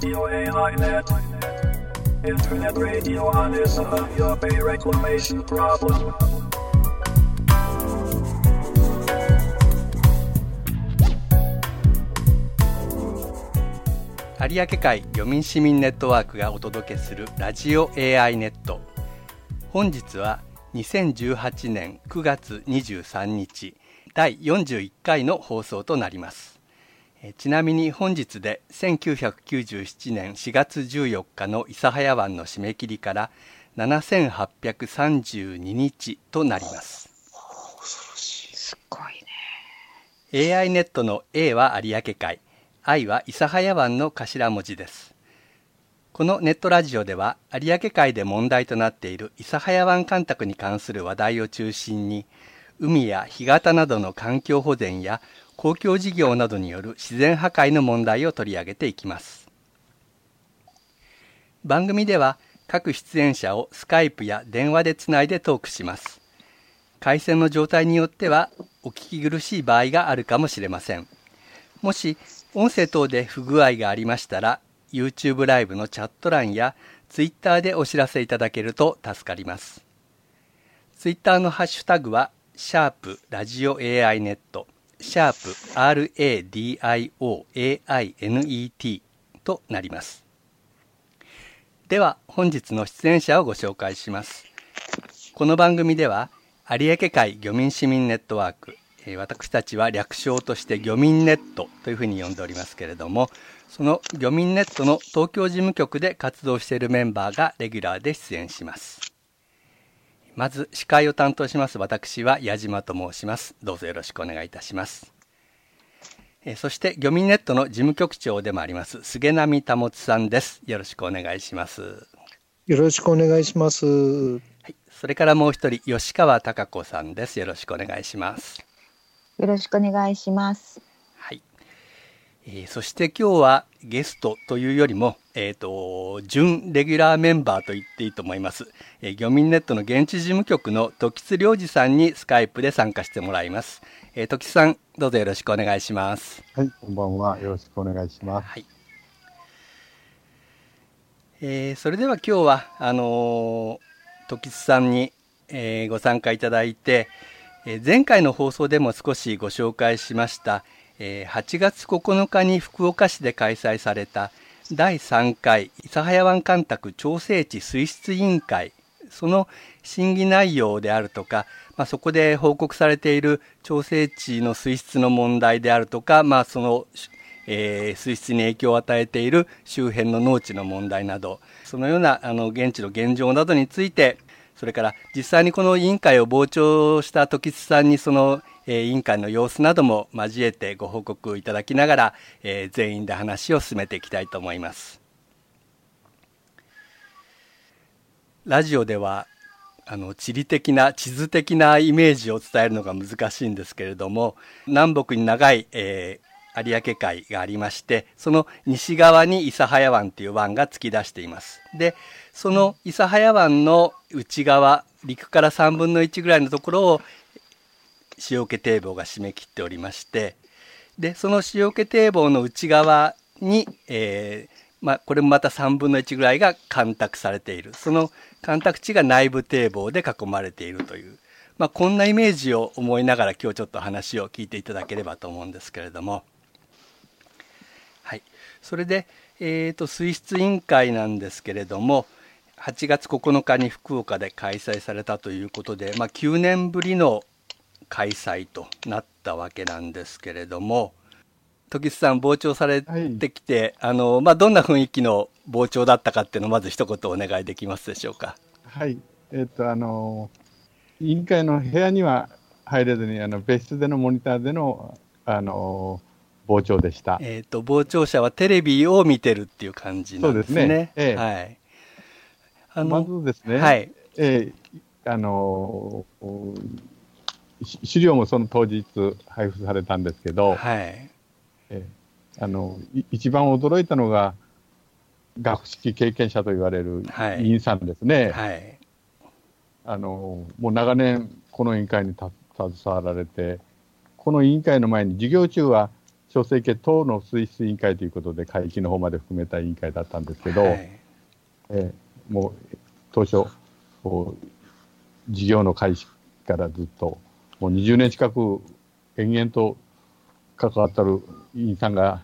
Radio AI.net. Internet radio on is a your pay reclamation problem. 有明海漁民市民ネットワークがお届けするラジオ AI ネット本日は2018年9月23日第41回の放送となりますちなみに本日で1997年4月14日の諫早湾の締め切りから7832日となります。すごいね。AI ネットの A は有明海。I は諫早湾の頭文字です。このネットラジオでは有明海で問題となっている諫早湾干拓に関する話題を中心に海や干潟などの環境保全や公共事業などによる自然破壊の問題を取り上げていきます。番組では各出演者をスカイプや電話でつないでトークします。回線の状態によってはお聞き苦しい場合があるかもしれません。もし音声等で不具合がありましたら YouTube ライブのチャット欄や Twitter でお知らせいただけると助かります。Twitter のハッシュタグは、シャープラジオ AI ネット、シャープ RADIOAINET となります。では本日の出演者をご紹介します。この番組では有明海漁民市民ネットワークえ私たちは略称として漁民ネットというふうに呼んでおりますけれどもその漁民ネットの東京事務局で活動しているメンバーがレギュラーで出演しますまず司会を担当します私は矢島と申します。どうぞよろしくお願いいたします。えーそして漁民ネットの事務局長でもあります菅波保さんです。よろしくお願いします。よろしくお願いします。はい、それからもう一人吉川貴子さんです。よろしくお願いします。よろしくお願いします。はい、えーそして今日はゲストというよりも、えー、と準レギュラーメンバーと言っていいと思います、えー漁民ネットの現地事務局の時津良二さんにスカイプで参加してもらいます、えー時津さんどうぞよろしくお願いしますはい、こんばんは。よろしくお願いします。はいえーそれでは今日はあのー時津さんに、えーご参加いただいて、えー前回の放送でも少しご紹介しました、え8月9日に福岡市で開催された第3回諫早湾干拓調整地水質委員会。その審議内容であるとか、まあ、そこで報告されている調整地の水質の問題であるとか、まあ、その、えー水質に影響を与えている周辺の農地の問題などそのようなあの現地の現状などについてそれから実際にこの委員会を傍聴した時津さんにその、えー委員会の様子なども交えてご報告いただきながら、えー全員で話を進めていきたいと思います。ラジオではあの地理的な地図的なイメージを伝えるのが難しいんですけれども南北に長い、えー有明海がありましてその西側に諫早湾という湾が突き出していますでその諫早湾の内側陸から3分の1ぐらいのところを塩気堤防が締め切っておりましてでその塩気堤防の内側に、えーまあ、これもまた3分の1ぐらいが干拓されている。その干拓地が内部堤防で囲まれているという、まあ、こんなイメージを思いながら今日ちょっと話を聞いていただければと思うんですけれども。はい、それで、えー、と水質委員会なんですけれども8月9日に福岡で開催されたということで、まあ、9年ぶりの開催となったわけなんですけれども時津さん傍聴されてきて、あのまあ、どんな雰囲気の傍聴だったかっていうのをまず一言お願いできますでしょうか？はい。えっ、と、あの、委員会の部屋には入れずに、あの、別室でのモニターでの、あの、傍聴でした。えー、と傍聴者はテレビを見てるっていう感じなんですね。そうですねええはい、あまずですね、はいえーあのし資料もその当日配布されたんですけど、はい。えーあのい一番驚いたのが、学識経験者と言われるはい。委員さんですね。はい。あのもう長年、この委員会にた携わられて、この委員会の前に授業中は調整系等の水質委員会ということで、海域の方まで含めた委員会だったんですけど、はい、えー、もう当初、事業の開始からずっと、もう20年近く延々と関わってる委員さんが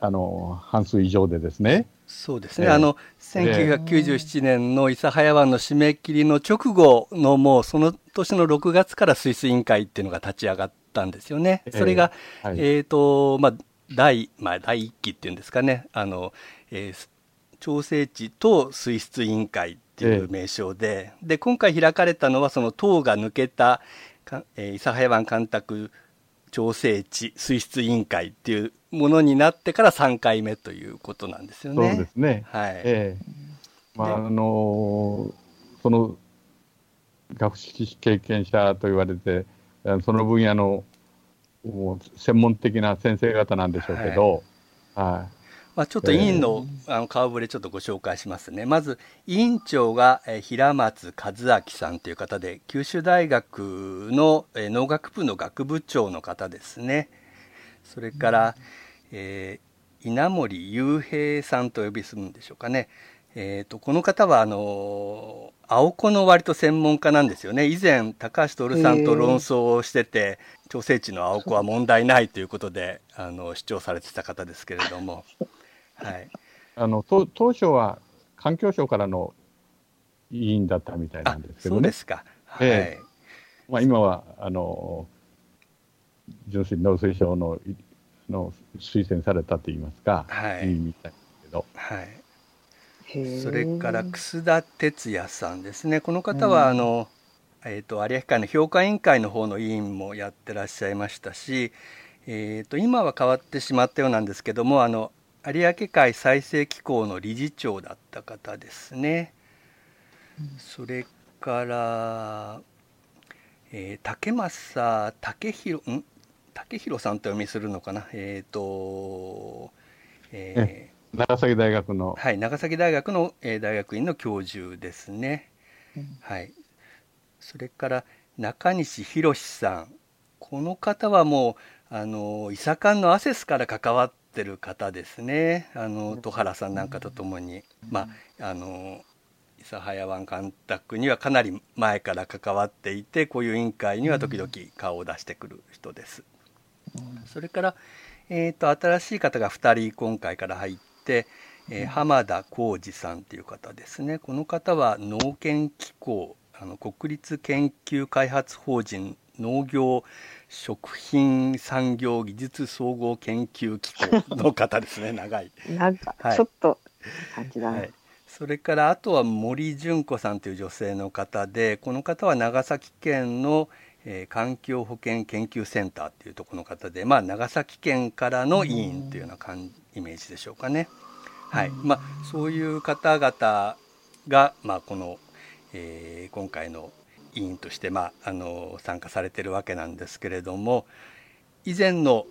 あの半数以上でですね。そうですね、えー、あの1997年の諫早湾の締め切りの直後のもうその年の6月から水質委員会っていうのが立ち上がったんですよね。それが、えー、はい、えー、とまあ第まあ、第1期っていうんですかね。あの、えー、調整池と水質委員会っていう名称で。えー、で今回開かれたのはその党が抜けた、えー、諫早湾干拓調整池水質委員会っていうものになってから3回目ということなんですよね。そうですね。はい。ええー、まあ、あのー、その学識経験者と言われて、その分野の専門的な先生方なんでしょうけど、はい、はいまあ、ちょっと委員のあの顔ぶれちょっとご紹介しますね。まず委員長が平松和明さんという方で九州大学の農学部の学部長の方ですね。それから、えー、稲森雄平さんとお呼びするんでしょうかね。えーと、この方はあの青子の割と専門家なんですよね以前高橋徹さんと論争をしてて調整値の青子は問題ないということであの主張されてた方ですけれども、はい、あの当当初は環境省からの委員だったみたいなんですけどね。そうですか、はい、えー、まあ、今はあの純粋に農水省のの推薦されたといいますか、はい、委員みたいですけど。はい。それから楠田哲也さんですね。この方はあの、えーと、有明海の評価委員会の方の委員もやってらっしゃいましたし、えーと、今は変わってしまったようなんですけどもあの有明海再生機構の理事長だった方ですね。それから、えー、竹正武弘ん？武弘さんと読みするのかな？えっ、ー、と、えー、長崎大学の。はい長崎大学の、えー、大学院の教授ですね、うん、はい。それから中西博さん。この方はもうあの伊佐館のアセスから関わってる方ですね。あの戸原さんなんかとともに、まああの諫早湾干拓にはかなり前から関わっていてこういう委員会には時々顔を出してくる人です。それから、えーと、新しい方が2人今回から入っ、えー、浜田浩二さんっていう方ですね。この方は農研機構あの国立研究開発法人農業食品産業技術総合研究機構の方ですね。長い。なんかちょっと感じだね、はい、それからあとは森純子さんという女性の方でこの方は長崎県の、えー、環境保険研究センターっていうところの方で、まあ、長崎県からの委員というような感イメージでしょうかね。はい。まあ、そういう方々が、まあ、この、えー、今回の委員として、まあ、あの参加されてるわけなんですけれども以前の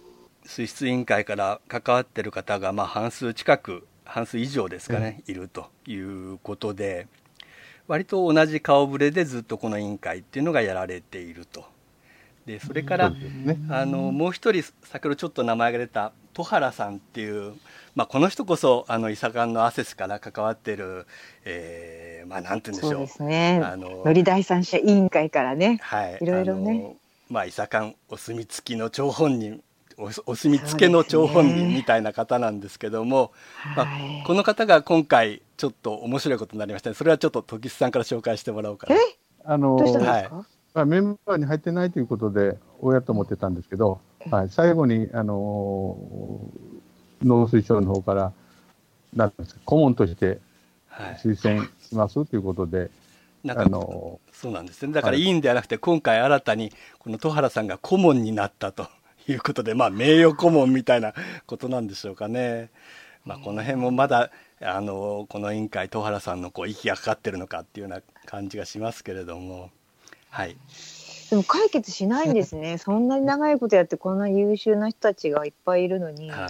水質委員会から関わってる方が、まあ、半数近く半数以上ですかね、いるということで割と同じ顔ぶれでずっとこの委員会っていうのがやられていると。でそれから、ね、あのもう一人先ほどちょっと名前が出た戸原さんっていう、まあ、この人こそあの伊佐館のアセスから関わってる、えー、まあなんて言うんでしょう。そうですね。あののり第三者委員会からね、はい、いろいろね。まあ伊佐館お墨付きの張本人お墨付けの張本人みたいな方なんですけども、ね、まあ、この方が今回ちょっと面白いことになりました、それはちょっと時津さんから紹介してもらおうかな。あのはい。まあ、メンバーに入ってないということで、おやと思ってたんですけど、はい、最後に、あのー、農水省の方から、なんですか、顧問として推薦します、ということで、なんか、あのー、そうなんですね。だからいいんではなくて、はい、今回新たに、この戸原さんが顧問になったと いうことで、まあ、名誉顧問みたいなことなんでしょうかね。まあ、この辺もまだ、あのー、この委員会、戸原さんのこう息がかかってるのかっていうような感じがしますけれども。はい。でも解決しないんですね。そんなに長いことやってこんな優秀な人たちがいっぱいいるのに、はい、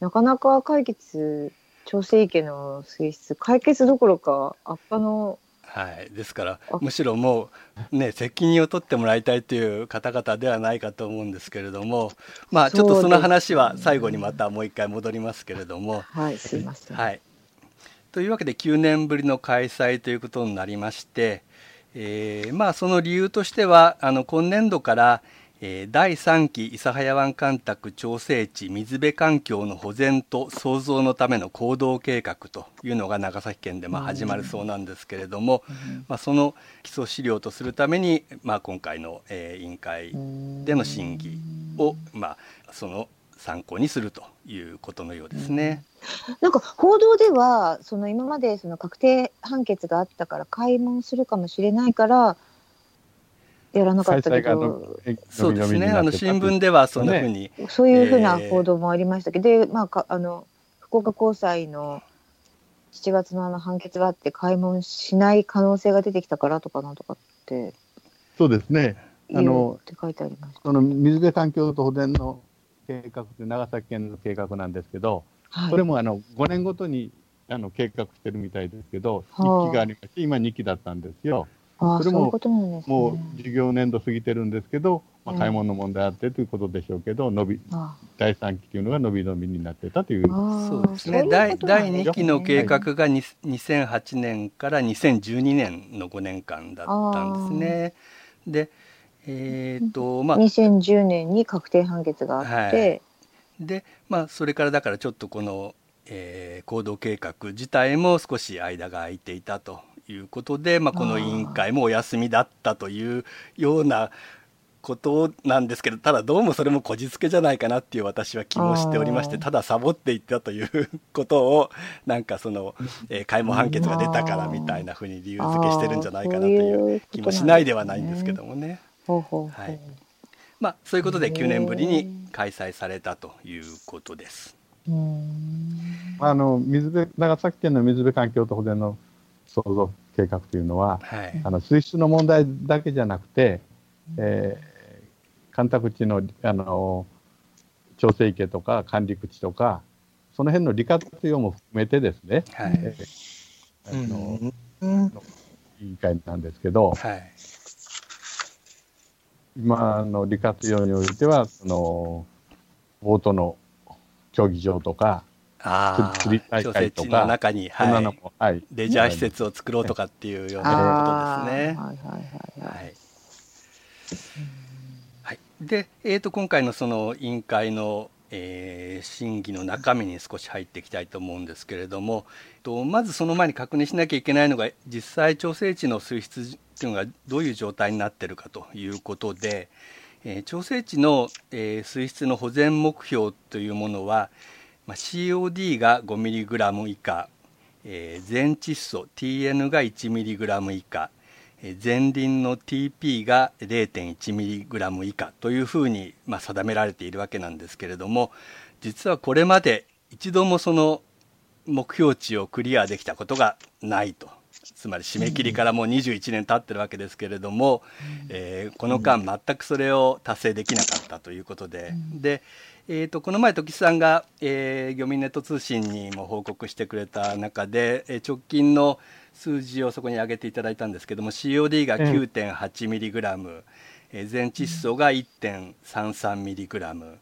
なかなか解決調整池の水質解決どころか悪化のはい、ですからむしろもうね責任を取ってもらいたいという方々ではないかと思うんですけれどもまあちょっとその話は最後にまたもう一回戻りますけれども。はいすいません、はい、というわけで9年ぶりの開催ということになりまして、えー、まあその理由としてはあの今年度からえー、第3期諫早湾干拓調整地水辺環境の保全と創造のための行動計画というのが長崎県でまあ始まるそうなんですけれども、まあ、その基礎資料とするために、まあ、今回の、えー、委員会での審議を、まあ、その参考にするということのようですね。なんか報道ではその今までその確定判決があったから開門するかもしれないからやらなかったけど、そうですね、あの新聞ではそんなふうに、そういうふうな報道もありましたけど、えー、でまあかあの福岡高裁の7月のあの判決があって開門しない可能性が出てきたからとかなんとかって。そうですね。あのって書いてありました。の水辺環境と保全の計画って長崎県の計画なんですけど、はい、それもあの5年ごとにあの計画してるみたいですけど、1期がありまして今2期だったんですよ。それももう事業年度過ぎてるんですけど、まあ、買い物の問題あってということでしょうけど、伸び第3期というのが伸び伸びになってたという。そうですね。第第2期の計画が2008年から2012年の5年間だったんですね。でえーとまあ、2010年に確定判決があって、はい、でまあそれからだからちょっとこの、えー、行動計画自体も少し間が空いていたということで、まあ、この委員会もお休みだったというようなことなんですけどただどうもそれもこじつけじゃないかなっていう私は気もしておりましてただサボっていったということをなんかその、えー、開門判決が出たからみたいなふうに理由付けしてるんじゃないかなという気もしないではないんですけどもね。はい。まあ、そういうことで9年ぶりに開催されたということです。あの水辺長崎県の水辺環境と保全の創造計画というのは、はい、あの水質の問題だけじゃなくて、えー、干拓地のあの調整池とか管理口とかその辺の利活用も含めてですね、はい。えー、あの、うん、委員会なんですけど、はい、今の利活用においてはそのボートの競技場とかあ釣り大会とかの中に、はい、はい、レジャー施設を作ろうとかっていうようなことですね。はいはいはいはい。はい、で、えー、と今回のその委員会の、えー、審議の中身に少し入っていきたいと思うんですけれどもとまずその前に確認しなきゃいけないのが実際調整値の水質っていうのがどういう状態になっているかということで、えー、調整値の、えー、水質の保全目標というものはまあ、COD が 5mg 以下、えー、全窒素 TN が 1mg 以下、えー、前輪の TP が 0.1mg 以下というふうに、まあ、定められているわけなんですけれども実はこれまで一度もその目標値をクリアできたことがないと。つまり締め切りからもう21年経ってるわけですけれども、えー、この間全くそれを達成できなかったということで、で、えーと、この前時さんが、えー、漁民ネット通信にも報告してくれた中で、えー、直近の数字をそこに挙げていただいたんですけども COD が 9.8mg、えー、全窒素が 1.33mg、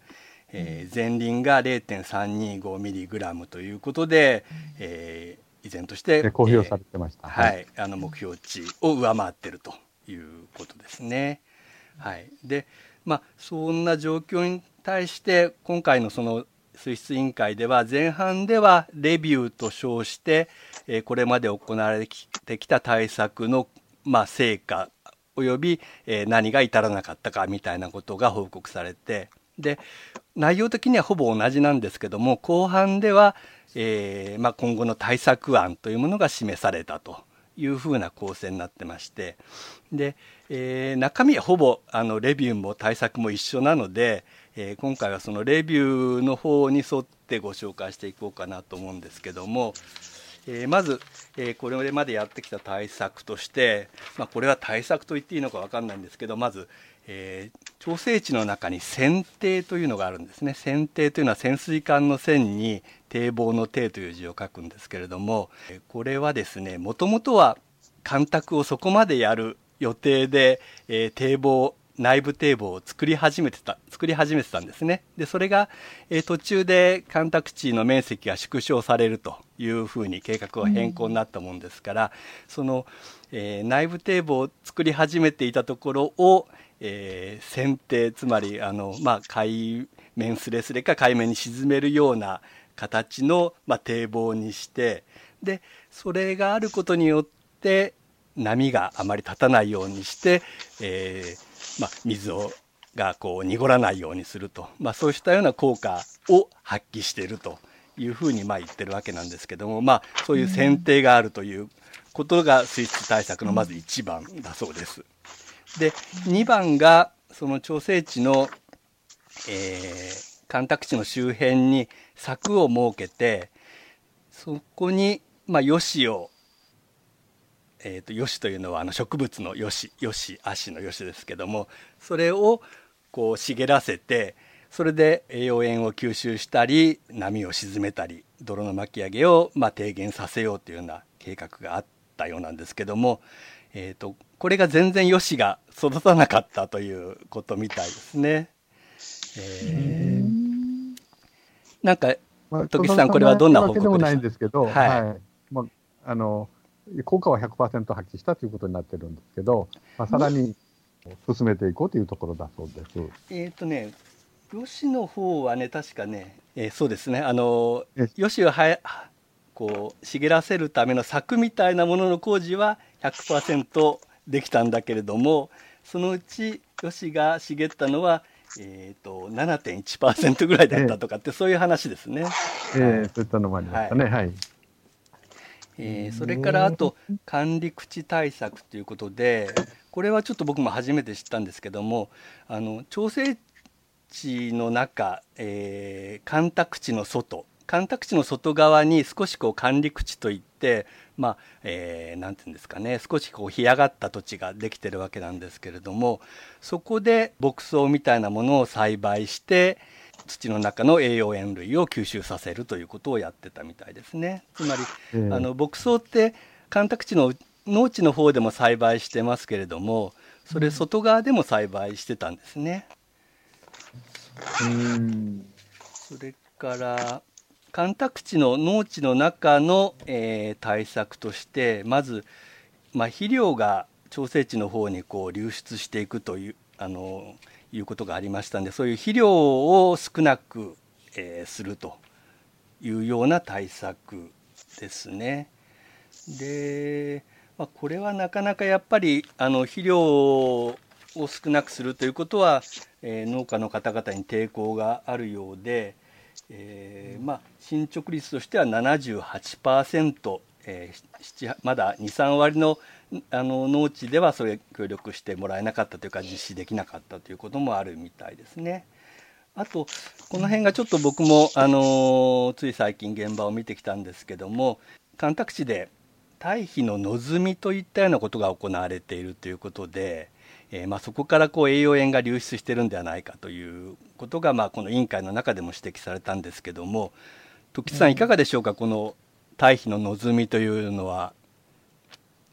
えー、前輪が 0.325mg ということで、えー、依然として公表されてました、はい、あの目標値を上回っているということですね。はい、でまあそんな状況に対して今回のその水質委員会では前半ではレビューと称してこれまで行われてきた対策のまあ成果および何が至らなかったかみたいなことが報告されてで内容的にはほぼ同じなんですけども後半では、えーまあ、今後の対策案というものが示されたというふうな構成になってましてで、えー、中身はほぼあのレビューも対策も一緒なので、えー、今回はそのレビューの方に沿ってご紹介していこうかなと思うんですけども、えー、まず、えー、これまでやってきた対策として、まあ、これは対策と言っていいのか分かんないんですけどまず、えー、調整池の中に船底というのがあるんですね。船底というのは潜水艦の線に堤防の堤という字を書くんですけれどもこれはですねもともとは干拓をそこまでやる予定で、えー、堤防内部堤防を作り始めてた作り始めてたんですね。でそれが、えー、途中で干拓地の面積が縮小されるというふうに計画は変更になったもんですから、うん、その、えー、内部堤防を作り始めていたところを、えー、選定つまりあの、まあ、海面すれすれか海面に沈めるような形の、まあ、堤防にしてでそれがあることによって波があまり立たないようにして、えーまあ、水をがこう濁らないようにすると、まあ、そうしたような効果を発揮しているというふうにまあ言ってるわけなんですけども、まあ、そういう選定があるということが水質対策のまず1番だそうです。で2番がその調整地の、えー、干拓地の周辺に柵を設けてそこに、まあ、ヨシをえーと、ヨシというのはあの植物のヨシヨシ足のヨシですけどもそれをこう茂らせてそれで栄養塩を吸収したり波を沈めたり泥の巻き上げをまあ低減させようというような計画があったようなんですけども、えーと、これが全然ヨシが育たなかったということみたいですね。えー、なんか時さんこれはどんな報告ですか。ないんですけど、はい、はい、まああの効果は100%発揮したということになってるんですけど、まあ、さらに進めていこうというところだそうです。えっ、ー、とね、吉の方はね、確かね、えー、そうですね、あの、吉をはこう茂らせるための柵みたいなものの工事は100%できたんだけれども、そのうち吉が茂ったのは、えーと、と7.1%ぐらいだったとかって、えー、そういう話ですね。えー、そういったのもありましたね。はい、はいえー、それからあと管理口対策ということでこれはちょっと僕も初めて知ったんですけどもあの調整地の中、えー、干拓地の外干拓地の外側に少しこう管理口といってまあ、えー、なんていうんですかね少しこう干上がった土地ができてるわけなんですけれどもそこで牧草みたいなものを栽培して土の中の栄養塩類を吸収させるということをやってたみたいですね。つまり、えー、あの牧草って干拓地の農地の方でも栽培してますけれどもそれ外側でも栽培してたんですね。うん、それから干拓地の農地の中の、えー、対策としてまず、まあ、肥料が調整地の方にこう流出していくというあのいうことがありましたんでそういう肥料を少なく、えー、するというような対策ですね。で、まあ、これはなかなかやっぱりあの肥料を少なくするということは、えー、農家の方々に抵抗があるようで、えー、まあ、進捗率としては78%、えー、まだ23割のあの農地ではそれ協力してもらえなかったというか実施できなかったということもあるみたいですね。あとこの辺がちょっと僕もあのつい最近現場を見てきたんですけども干拓地で堆肥の望みといったようなことが行われているということで、えー、まあ、そこからこう栄養塩が流出してるんではないかということが、まあ、この委員会の中でも指摘されたんですけども時津さんいかがでしょうか、この堆肥の望みというのは。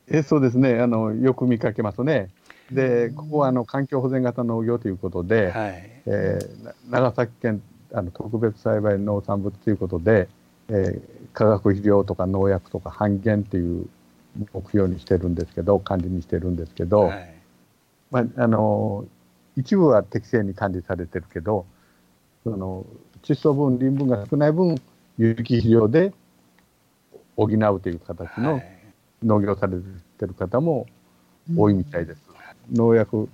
えそうですね。あの、よく見かけますね。で、ここはあの環境保全型農業ということで、はい、えー、長崎県あの特別栽培農産物ということで、えー、化学肥料とか農薬とか半減という目標にしてるんですけど、管理にしてるんですけど、はい、まあ、あの一部は適正に管理されてるけど、その窒素分、リン分が少ない分、有機肥料で補うという形の、はい。農業されてる方も多いみたいです。うん、農薬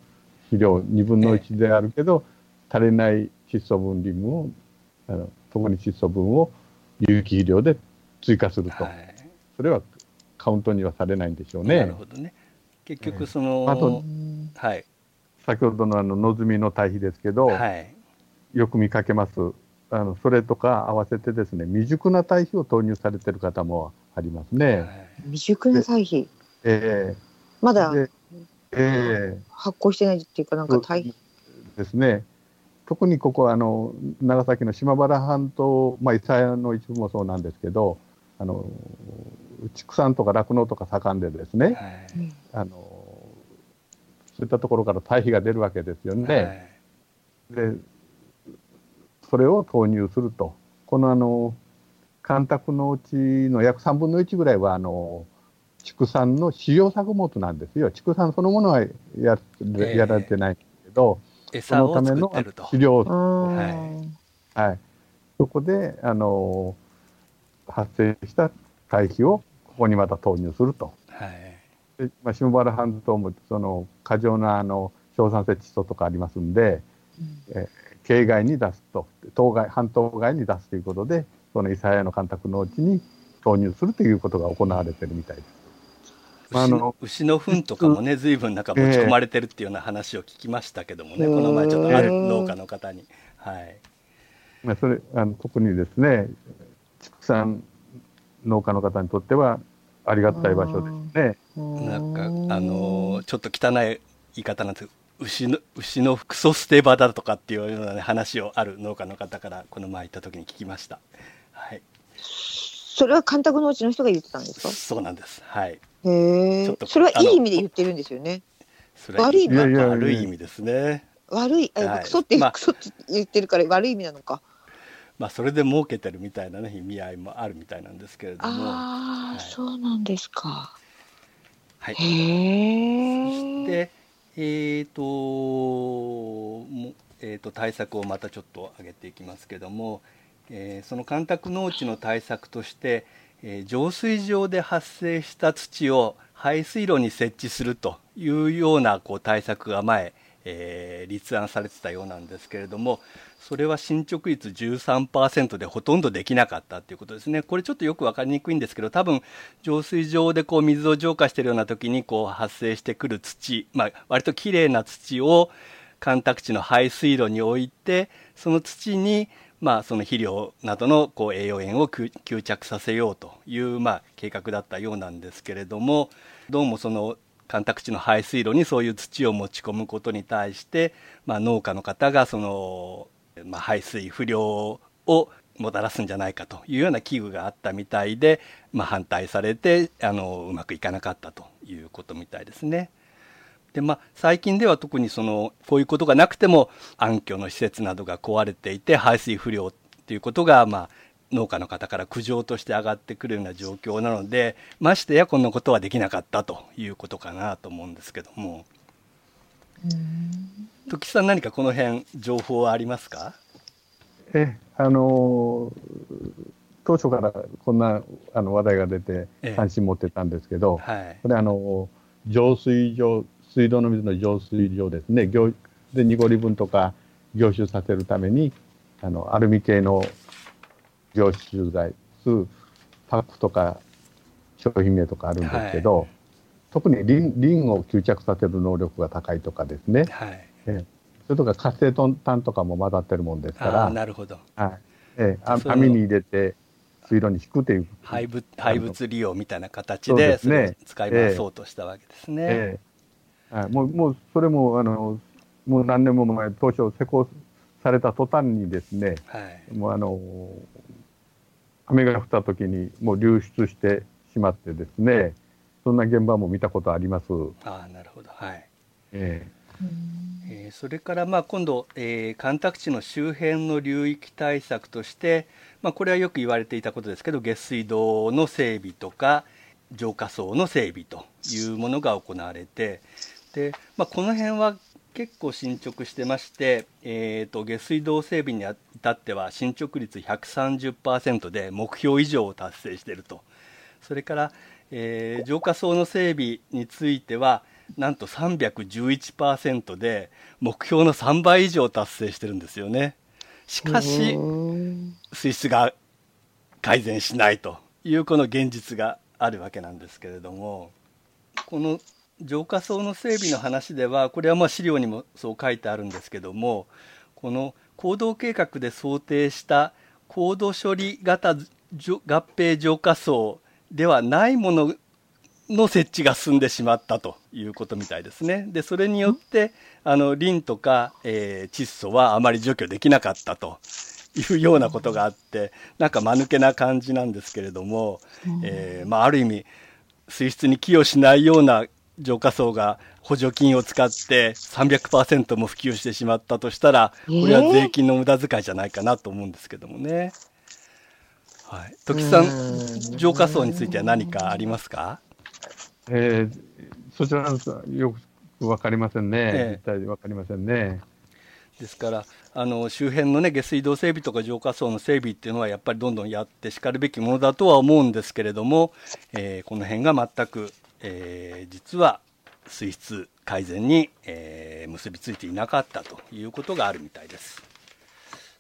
肥料2分の1であるけど、足りない窒素分リムをあの特に窒素分を有機肥料で追加すると、はい、それはカウントにはされないんでしょうね。なるほどね。結局その、あと、はい、先ほどのあの野積みの堆肥ですけど、はい、よく見かけますあのそれとか合わせてですね未熟な堆肥を投入されてる方もありますね。未熟な堆肥。ええー、まだ、えー、発酵してないっていうか、なんか堆肥。ですね。特にここはあの長崎の島原半島、まあ、諫早の一部もそうなんですけど、あの畜産とか酪農とか盛んでですね、はいあのそういったところから堆肥が出るわけですよね。でそれを投入すると。このあの干拓のうちの約3分の1ぐらいはあの畜産の飼料作物なんですよ。畜産そのものはや,、ええ。やられてないけどそ餌をのための飼料。う、ん。はい。はい、そこであの発生した堆肥をここにまた投入すると。はい。でまあ、下原半島もその過剰なあの硝酸性窒素とかありますんで、えー境外に出すと島外半島外に出すということでその諫早の干拓農地に投入するということが行われてるみたいです。まああの牛の糞とかもね、ずいぶんなんか持ち込まれてるっていうような話を聞きましたけどもね、ええこの前ちょっとある農家の方に。はい。まあ、それあの特にですね畜産農家の方にとってはありがたい場所ですね。なんか、あのーちょっと汚い言い方なんですけど、牛の、牛のクソ捨て場だとかっていうような、ね、話をある農家の方からこの前行った時に聞きました。はい。それは干拓農地の人が言ってたんですか？そうなんです。はい。へえそれはいい意味で言ってるんですよねそれは悪い意味悪い意味ですね。悪い、あはいクソって、まあクソって言ってるから悪い意味なのかまあ、それで儲けてるみたいなね、意味合いもあるみたいなんですけれども。ああ、はいそうなんですかはい。へえで、えっ、ともえー、と対策をまたちょっと上げていきますけども、えーその干拓農地の対策として、えー浄水場で発生した土を排水路に設置するというようなこう対策が前、えー立案されてたようなんですけれどもそれは進捗率13%でほとんどできなかったということですね。これちょっとよく分かりにくいんですけど多分浄水場でこう水を浄化しているような時にこう発生してくる土、まあ、割ときれいな土を干拓地の排水路に置いてその土にまあその肥料などのこう栄養塩を吸吸着させようというまあ計画だったようなんですけれどもどうもその干拓地の排水路にそういう土を持ち込むことに対して、まあ、農家の方がその、まあ、排水不良をもたらすんじゃないかというような危惧があったみたいで、まあ、反対されてあのうまくいかなかったということみたいですね。でまあ、最近では特にそのこういうことがなくても暗渠の施設などが壊れていて排水不良ということが、まあ、農家の方から苦情として上がってくるような状況なのでましてやこんなことはできなかったということかなと思うんですけども。時さん何かこの辺情報はありますか？えあのー当初からこんなあの話題が出てええ。関心持ってたんですけど、はい。これあの浄水場水道の水の浄水場ですね。凝で濁り分とか凝集させるためにあのアルミ系の凝集剤数パックとか商品名とかあるんですけど、特にリンリンを吸着させる能力が高いとかですね、はい。ええ。それとか活性炭とかも混ざってるもんですから、なるほど。はい。ええ。あその網に入れて水路に引くという、廃物廃物利用みたいな形でですね。それを使い回そうとしたわけですね。ええ。はい、もうもうそれもあのもう何年も前当初施行された途端にですねはい。もうあの雨が降った時にもう流出してしまってですねそんな現場も見たことあります。ああなるほど。はい。ええーそれからまあ今度、えー干拓地の周辺の流域対策として、まあ、これはよく言われていたことですけど下水道の整備とか浄化層の整備というものが行われてで、まあ、この辺は結構進捗してまして、えー、と下水道整備に至っては進捗率130%で目標以上を達成していると。それから、えー浄化層の整備についてはなんと311%で目標の3倍以上達成してるんですよね。しかし水質が改善しないというこの現実があるわけなんですけれどもこの浄化層の整備の話ではこれはまあ資料にもそう書いてあるんですけどもこの行動計画で想定した高度処理型合併浄化層ではないものの設置が進んでしまったということみたいですね。でそれによってあのリンとか、えー窒素はあまり除去できなかったというようなことがあってなんか間抜けな感じなんですけれども、えーまあ、ある意味水質に寄与しないような浄化層が補助金を使って300%も普及してしまったとしたらこれは税金の無駄遣いじゃないかなと思うんですけどもね。はい、時さん浄化層については何かありますか？えー、そちらのよく分かりませんね、ええ、実態分かりませんね。ですからあの周辺の、ね、下水道整備とか浄化層の整備っていうのはやっぱりどんどんやってしかるべきものだとは思うんですけれども、えー、この辺が全く、えー、実は水質改善に、えー、結びついていなかったということがあるみたいです。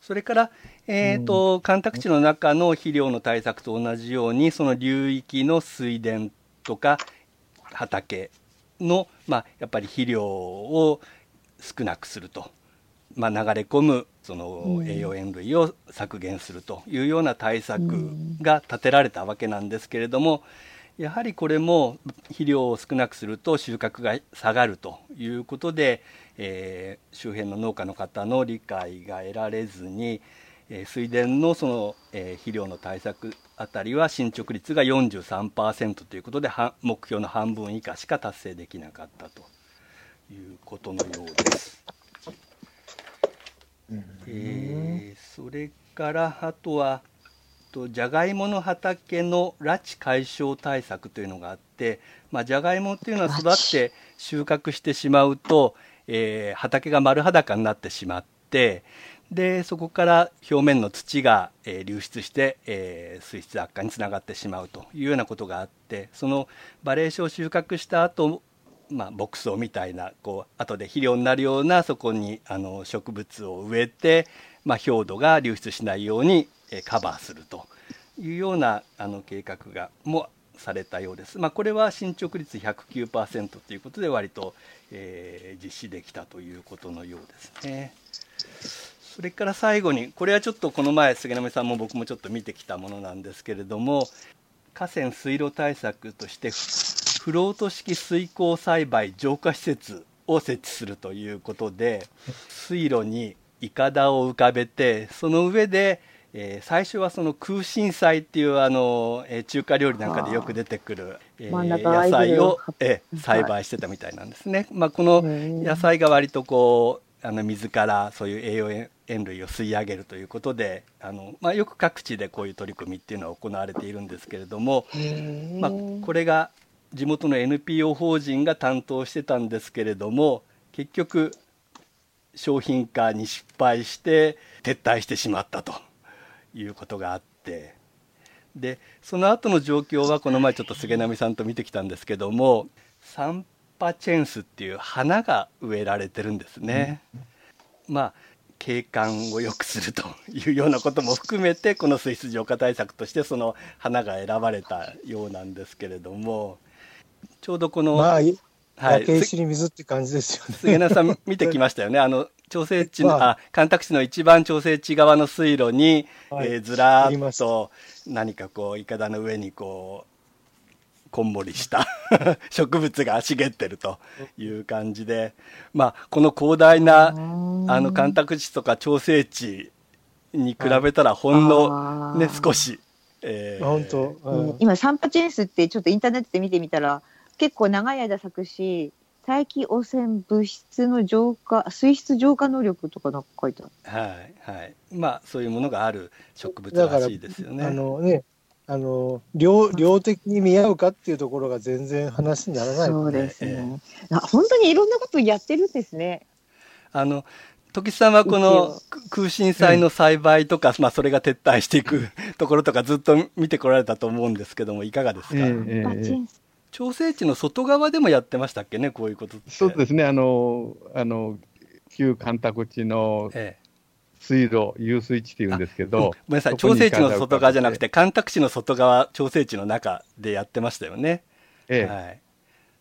それから、えーと、干拓地の中の肥料の対策と同じようにその流域の水田とか畑の、まあ、やっぱり肥料を少なくすると、まあ、流れ込むその栄養塩類を削減するというような対策が立てられたわけなんですけれどもやはりこれも肥料を少なくすると収穫が下がるということで、えー、周辺の農家の方の理解が得られずに、えー、水田のその、えー、肥料の対策あたりは進捗率が43%ということで目標の半分以下しか達成できなかったということのようです。えー、それからあとはとじゃがいもの畑の拉致解消対策というのがあって、まあ、じゃがいもっていうのは育って収穫してしまうと、えー、畑が丸裸になってしまってでそこから表面の土が、えー、流出して、えー、水質悪化につながってしまうというようなことがあってそのバレー種を収穫した後まあ、牧草みたいなこう後で肥料になるようなそこにあの植物を植えて、まあ、表土が流出しないようにカバーするというようなあの計画がもされたようです。まあ、これは進捗率109%ということで割と、えー、実施できたということのようですね。それから最後にこれはちょっとこの前菅波さんも僕もちょっと見てきたものなんですけれども河川水路対策としてフロート式水耕栽培浄化施設を設置するということで水路にいかだを浮かべてその上でえー、最初はその空心菜っていうあの、えー、中華料理なんかでよく出てくる、えー、野菜を、えー、栽培してたみたいなんですね。まあ、この野菜が割とこうあの水からそういう栄養塩類を吸い上げるということであの、まあ、よく各地でこういう取り組みっていうのは行われているんですけれども、まあ、これが地元の NPO 法人が担当してたんですけれども結局商品化に失敗して撤退してしまったと。いうことがあってでその後の状況はこの前ちょっと菅波さんと見てきたんですけどもサンパチェンスっていう花が植えられてるんですね。まあ景観を良くするというようなことも含めてこの水質浄化対策としてその花が選ばれたようなんですけれどもちょうどこの、まあ、はい、水って感じですよね。菅名さん見てきましたよね。あの調整地の、まあ、あ干拓地の一番調整地側の水路に、はい、えー、ずらーっと何かこういかだの上にこうこんもりした 植物が茂ってるという感じで、まあ、この広大なあの干拓地とか調整地に比べたらほんの、ね、少し。えー、本当、うん、今サンパチェンスってちょっとインターネットで見てみたら結構長い間咲くし大気汚染物質の浄化水質浄化能力とかなんか書いてある。はいはい。まあそういうものがある植物らしいですよね。あのねあの量量的に見合うかっていうところが全然話にならない、ね、そうですね、えー、本当にいろんなことやってるんですね。あの時さんはこの空心菜の栽培とか、まあ、それが撤退していくところとかずっと見てこられたと思うんですけどもいかがですか、えーえー、調整池の外側でもやってましたっけね、こういうことそうですね、あの、あの、旧干拓地の水路、遊水地っていうんですけど、うん、ごめんなさい、調整池の外側じゃなくて、干拓地の外側、調整池の中でやってましたよね。ええ。はい。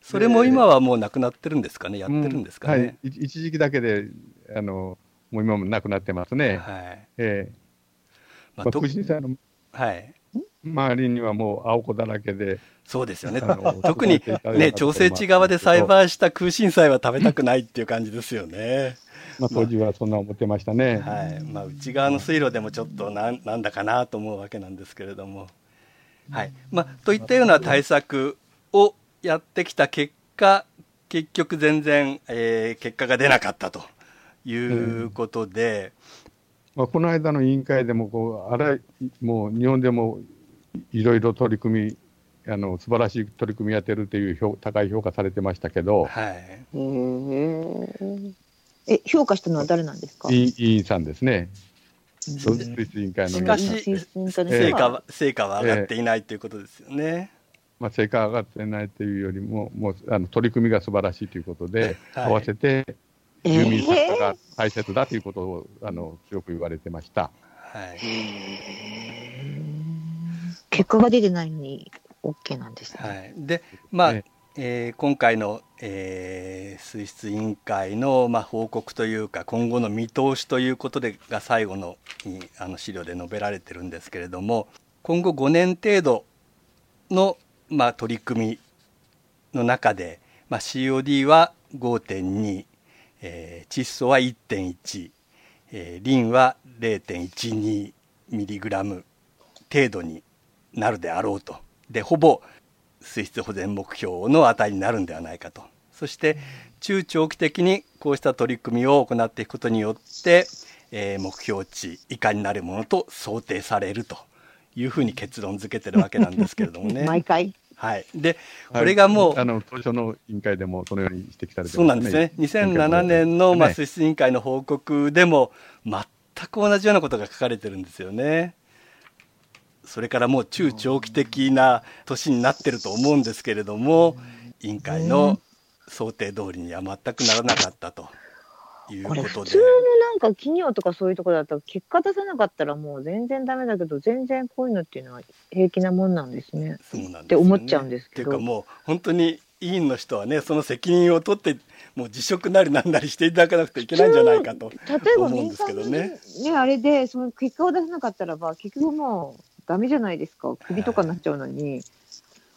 それも今はもうなくなってるんですかね、やってるんですかね？うんはい、一時期だけで、あの、もう今もなくなってますね。はい。ええ。まあ、特に、はい。周りにはもう青子だらけで、そうですよね。特にね、調整地側で栽培した空心菜は食べたくないっていう感じですよね。まあ、当時はそんな思ってましたね。はい。まあ、内側の水路でもちょっとなんなんだかなと思うわけなんですけれども。はい。まあ、といったような対策をやってきた結果、結局全然、えー結果が出なかったということで、まあ、この間の委員会でもこうあらいもう日本でもいろいろ取り組みあの素晴らしい取り組みやってるという評高い評価されてましたけど、はい。え、評価したのは誰なんですか？委員委員さんですね、統一委員会の委員しかし成果はは、成果は上がっていないということですよね。まあ、成果が上がってないというよりも、もうあの取り組みが素晴らしいということで、はい。合わせて住民参加が大切だということを、あの強く言われてました。はい。結果が出てないのに OK なんですね。はい、で、まあ、ええー今回の、えー水質委員会の、まあ、報告というか今後の見通しということでが最後のにあの資料で述べられてるんですけれども今後5年程度の、まあ、取り組みの中で、まあ、COD は5.2、えー窒素は1.1、えーリンは0.12ミリグラム程度になるであろうとでほぼ水質保全目標の値になるんではないかとそして中長期的にこうした取り組みを行っていくことによって、えー目標値以下になるものと想定されるというふうに結論付けてるわけなんですけれどもね。毎回？はい、でこれがもう、はいあの当初の委員会でもそのように指摘されてそうなんですね。2007年の、まあ、ね水質委員会の報告でも、全く同じようなことが書かれてるんですよね。それからもう中長期的な年になってると思うんですけれども、委員会の想定通りには全くならなかったということで普通。のなんか企業とかそういうところだったら結果出さなかったらもう全然ダメだけど全然こういうのっていうのは平気なもんなんですね。そうなんですよねって思っちゃうんですけどっていうかもう本当に委員の人はねその責任を取ってもう辞職なりなんなりしていただかなくてはいけないんじゃないかと例えば思うん民ですけどねね。あれでその結果を出さなかったらば結局もうダメじゃないですか。首とかになっちゃうのに、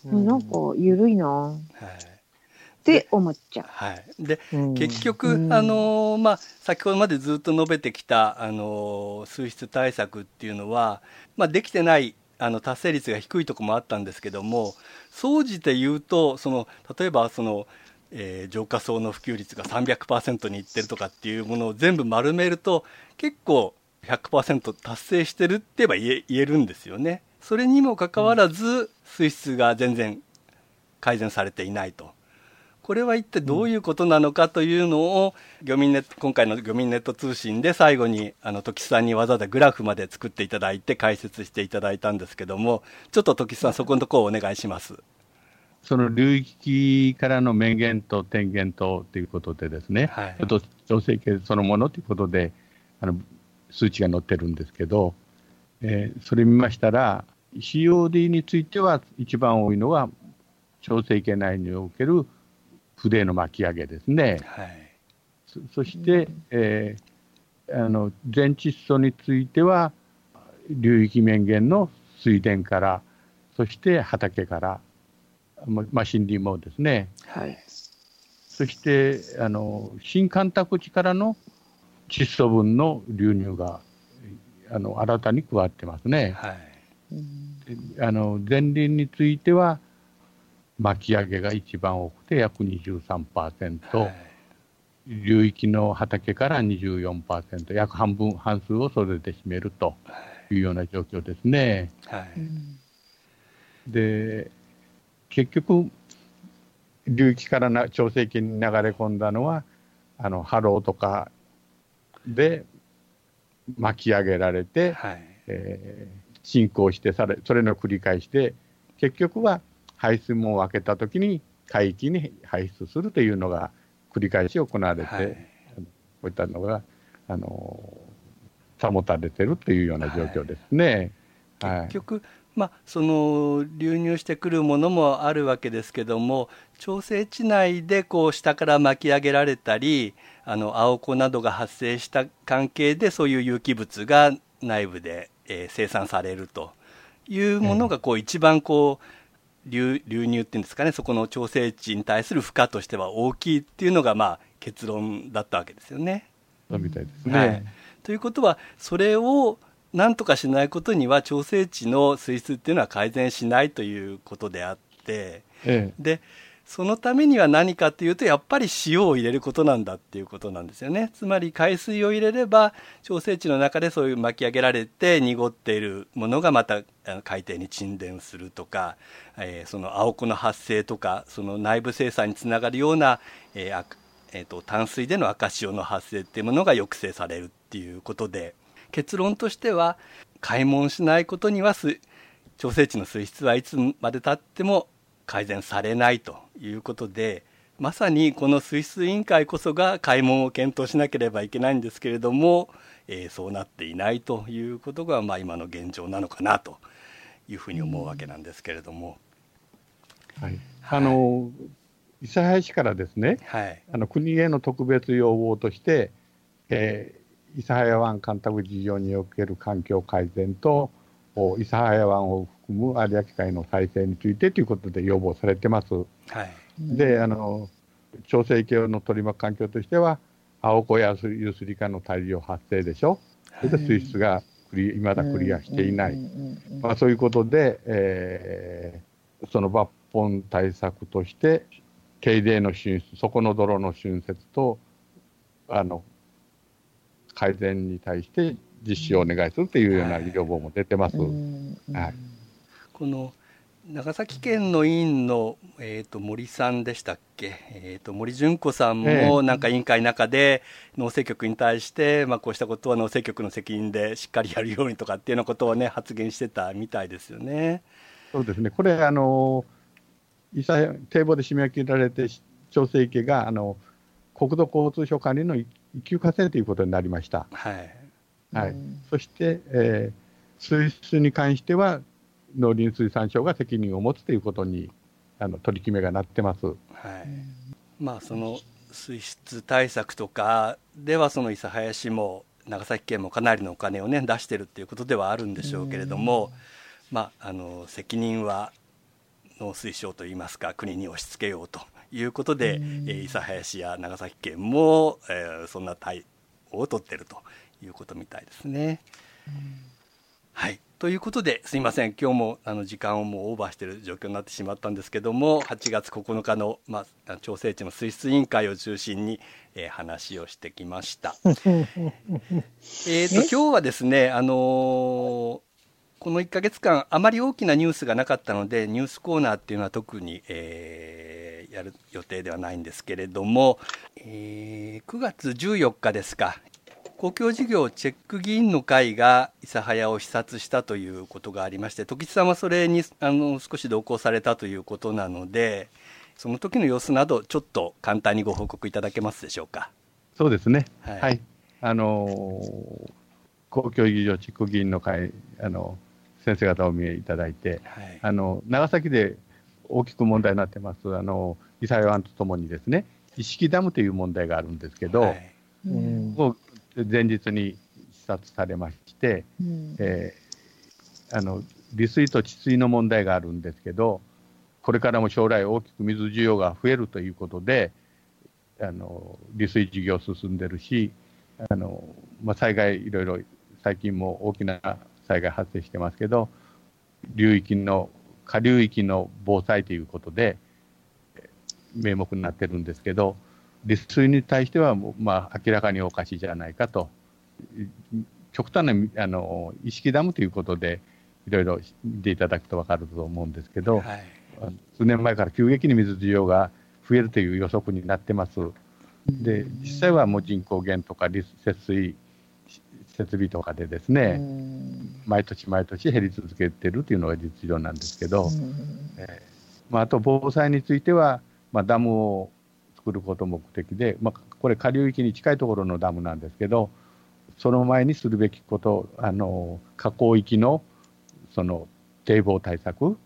なんか緩いな。っはい。て思っちゃはい、でう。うん。結局、うん。あのーまあ、先ほどまでずっと述べてきた、あのー水質対策っていうのは、まあ、できてないあの達成率が低いところもあったんですけども総じて言うとその例えばその、えー浄化層の普及率が300%にいってるとかっていうものを全部丸めると結構100%達成してるって言えば言え言えるんですよね。それにもかかわらず、水質が全然改善されていないと。これは一体どういうことなのかというのを、漁民ネット今回の漁民ネット通信で最後にあの時さんにわざわざグラフまで作っていただいて解説していただいたんですけどもちょっと時さんそこのところをお願いします。その流域からの面源と点源とということでですね、はいあと調整系そのものということであの数値が載ってるんですけど、えーそれ見ましたら COD については一番多いのは調整系内における筆の巻き上げですね。はいそそして、えーあの全窒素については流域面源の水田からそして畑から、ままあ、森林もですねはい。そしてあの新干拓地からの窒素分の流入があの新たに加わってますね。はい。うんあの前輪については巻き上げが一番多くて約23%、はい。流域の畑から24%、約半分、半数をそれで占めるとい。うような状況ですね。はい。うんで、結局、流域からな調整器に流れ込んだのは、あの波浪とかで巻き上げられて、はい。えー進行してされ、それの繰り返しで、結局は排水門を開けたときに海域に排出するというのが繰り返し行われて、はい。こういったのが、あのー保たれてるというような状況ですね。はい。結局、まあ、その流入してくるものもあるわけですけども調整地内でこう下から巻き上げられたりあの青子などが発生した関係でそういう有機物が内部で、えー生産されるというものがこう一番こう流流入っていうんですかねそこの調整値に対する負荷としては大きいっていうのがまあ結論だったわけですよね。みたいですね、はい、ということはそれを何とかしないことには調整値の水質っていうのは改善しないということであって、ええ、でそのためには何かっていうとやっぱり塩を入れることなんだっていうことなんですよね。つまり海水を入れれば調整池の中でそういう巻き上げられて濁っているものがまた海底に沈殿するとか、えー、その青子の発生とかその内部生産につながるような、えーえーと、淡水での赤潮の発生っていうものが抑制されるっていうことで結論としては開門しないことには調整池の水質はいつまでたっても改善されないということでまさにこの水質委員会こそが開門を検討しなければいけないんですけれども、えー、そうなっていないということが、まあ、今の現状なのかなというふうに思うわけなんですけれども。はい、あの、諫早市からですね、はい、あの国への特別要望として、えー、諫早湾干拓事業における環境改善と諫早湾を含む有明海の再生についてということで要望されてます。はい、であの調整池の取り巻く環境としては青子やユスリカの大量発生でしょ、それで水質がクリ未だクリアしていない、まあ、そういうことで、えー、その抜本対策として軽泥の進出底の泥の浚渫とあの改善に対して実施をお願いするというような要望も出てます。はい。この長崎県の委員の、えーと、森さんでしたっけ、えーと、森純子さんもなんか委員会の中で農政局に対して、まあ、こうしたことは農政局の責任でしっかりやるようにとかっていうようなことを、ね、発言してたみたいですよね。そうですね。これあの堤防で締め切られて調整池があの国土交通省管理の一級河川ということになりました。はいはい、そして、えー、水質に関しては農林水産省が責任を持つということにあの取り決めがなってます。はい。まあ、その水質対策とかではその諫早市も長崎県もかなりのお金をね出してるっていうことではあるんでしょうけれども、まあ、あの責任は農水省といいますか国に押し付けようということで、え諫早市や長崎県も、えー、そんな対応を取ってるということみたいですね。はい。ということですいません。今日もあの時間をもうオーバーしている状況になってしまったんですけども8月9日の、まあ、調整値の水質委員会を中心に、えー、話をしてきました。えっと今日はですねあのー、この1か月間あまり大きなニュースがなかったのでニュースコーナーっていうのは特に、えー、やる予定ではないんですけれども、えー、9月14日ですか公共事業チェック議員の会が諫早を視察したということがありまして時津さんはそれにあの少し同行されたということなのでその時の様子などちょっと簡単にご報告いただけますでしょうか。そうですね、はい、はい、あのー、公共事業チェック議員の会あの先生方をお見えいただいて、はい、あの長崎で大きく問題になってますあの諫早湾とともにですね一式ダムという問題があるんですけど、はい、うん、前日に視察されまして、うん、えー、あの利水と治水の問題があるんですけど、これからも将来大きく水需要が増えるということで、あの利水事業進んでるし、あのまあ、災害いろいろ最近も大きな災害発生してますけど、流域の下流域の防災ということで名目になってるんですけど、利水に対しては、まあ、明らかにおかしいじゃないかと、極端なあの意識ダムということで、いろいろ見ていただくと分かると思うんですけど、はい、数年前から急激に水需要が増えるという予測になってます。で実際はもう人口減とか節水設備とかでですね、毎年毎年減り続けてるというのが実情なんですけど、えーまあ、あと防災については、まあ、ダムを作ること目的で、まあ、これ下流域に近いところのダムなんですけど、その前にするべきこと、あの河口域のその堤防対策、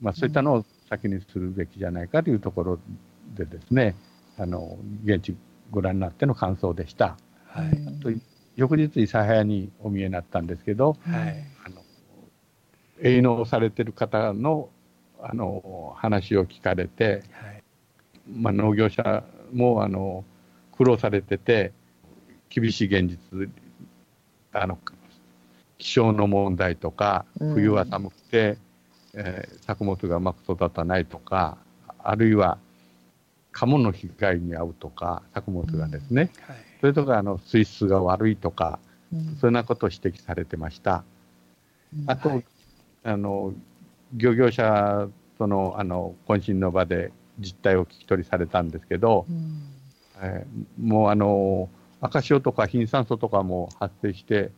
まあ、そういったのを先にするべきじゃないかというところでですね、あの現地ご覧になっての感想でした。はい、と翌日諫早にお見えになったんですけど、はい、あの営農されてる方のあの話を聞かれて、はいまあ、農業者もあの苦労されてて、厳しい現実、あの気象の問題とか、冬は寒くて、うん、えー、作物がうまく育たないとか、あるいはカモの被害に遭うとか、作物がですね、うん。はい、それとかあの水質が悪いとか、うん、そんなことを指摘されてました。あと、はい、あの漁業者とのあの懇親の場で実態を聞き取りされたんですけど、うん、えー、もうあの赤潮とか貧酸素とかも発生して、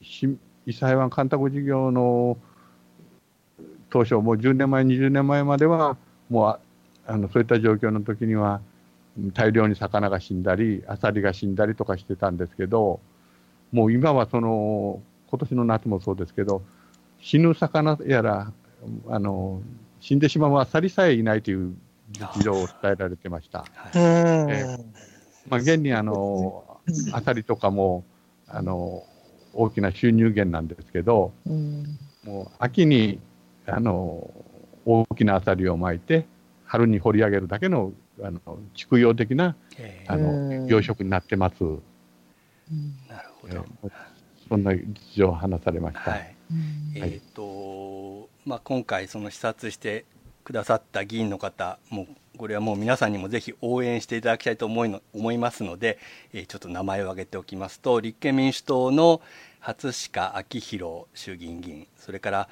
伊勢湾干拓事業の当初、もう10年前、20年前までは、もうあのそういった状況の時には、大量に魚が死んだり、アサリが死んだりとかしてたんですけど、もう今はその、今年の夏もそうですけど、死ぬ魚やら、あの死んでしまうアサリさえいないという実情を伝えられてました。えー、まあ、現にあのアサリとかもあの大きな収入源なんですけど、もう秋にあの大きなアサリを巻いて春に掘り上げるだけのあの畜養的なあの養殖になってます。なるほど。そんな実情を話されました。はい、えっ、ー、とまあ今回その視察してくださった議員の方もこれはもう皆さんにもぜひ応援していただきたいと思いの思いますので、えー、ちょっと名前を挙げておきますと立憲民主党の初鹿昭弘衆議院議員それから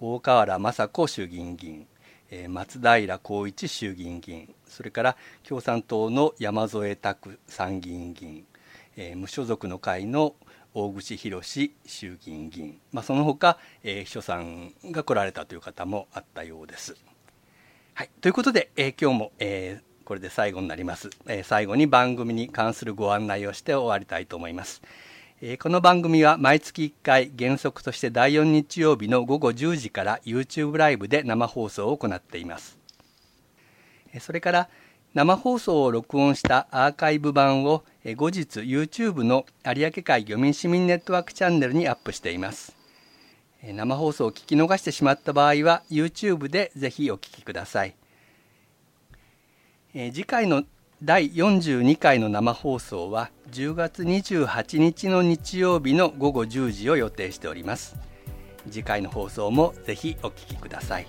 大河原雅子衆議院議員、え、松平浩一衆議院議員それから共産党の山添拓参議院議員、えー、無所属の会の大口博衆議院議員、まあ、その他、えー、秘書さんが来られたという方もあったようです。はい、ということで、えー、今日も、えー、これで最後になります、えー、最後に番組に関するご案内をして終わりたいと思います。えー、この番組は毎月1回原則として第4日曜日の午後10時から YouTube ライブで生放送を行っています。それから生放送を録音したアーカイブ版を後日 YouTube の有明海漁民市民ネットワークチャンネルにアップしています。生放送を聞き逃してしまった場合は YouTube でぜひお聞きください。次回の第42回の生放送は10月28日の日曜日の午後10時を予定しております。次回の放送もぜひお聞きください。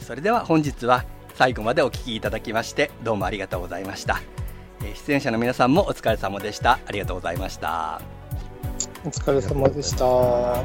それでは本日は最後までお聞きいただきましてどうもありがとうございました出演者の皆さんもお疲れ様でしたありがとうございましたお疲れ様でした。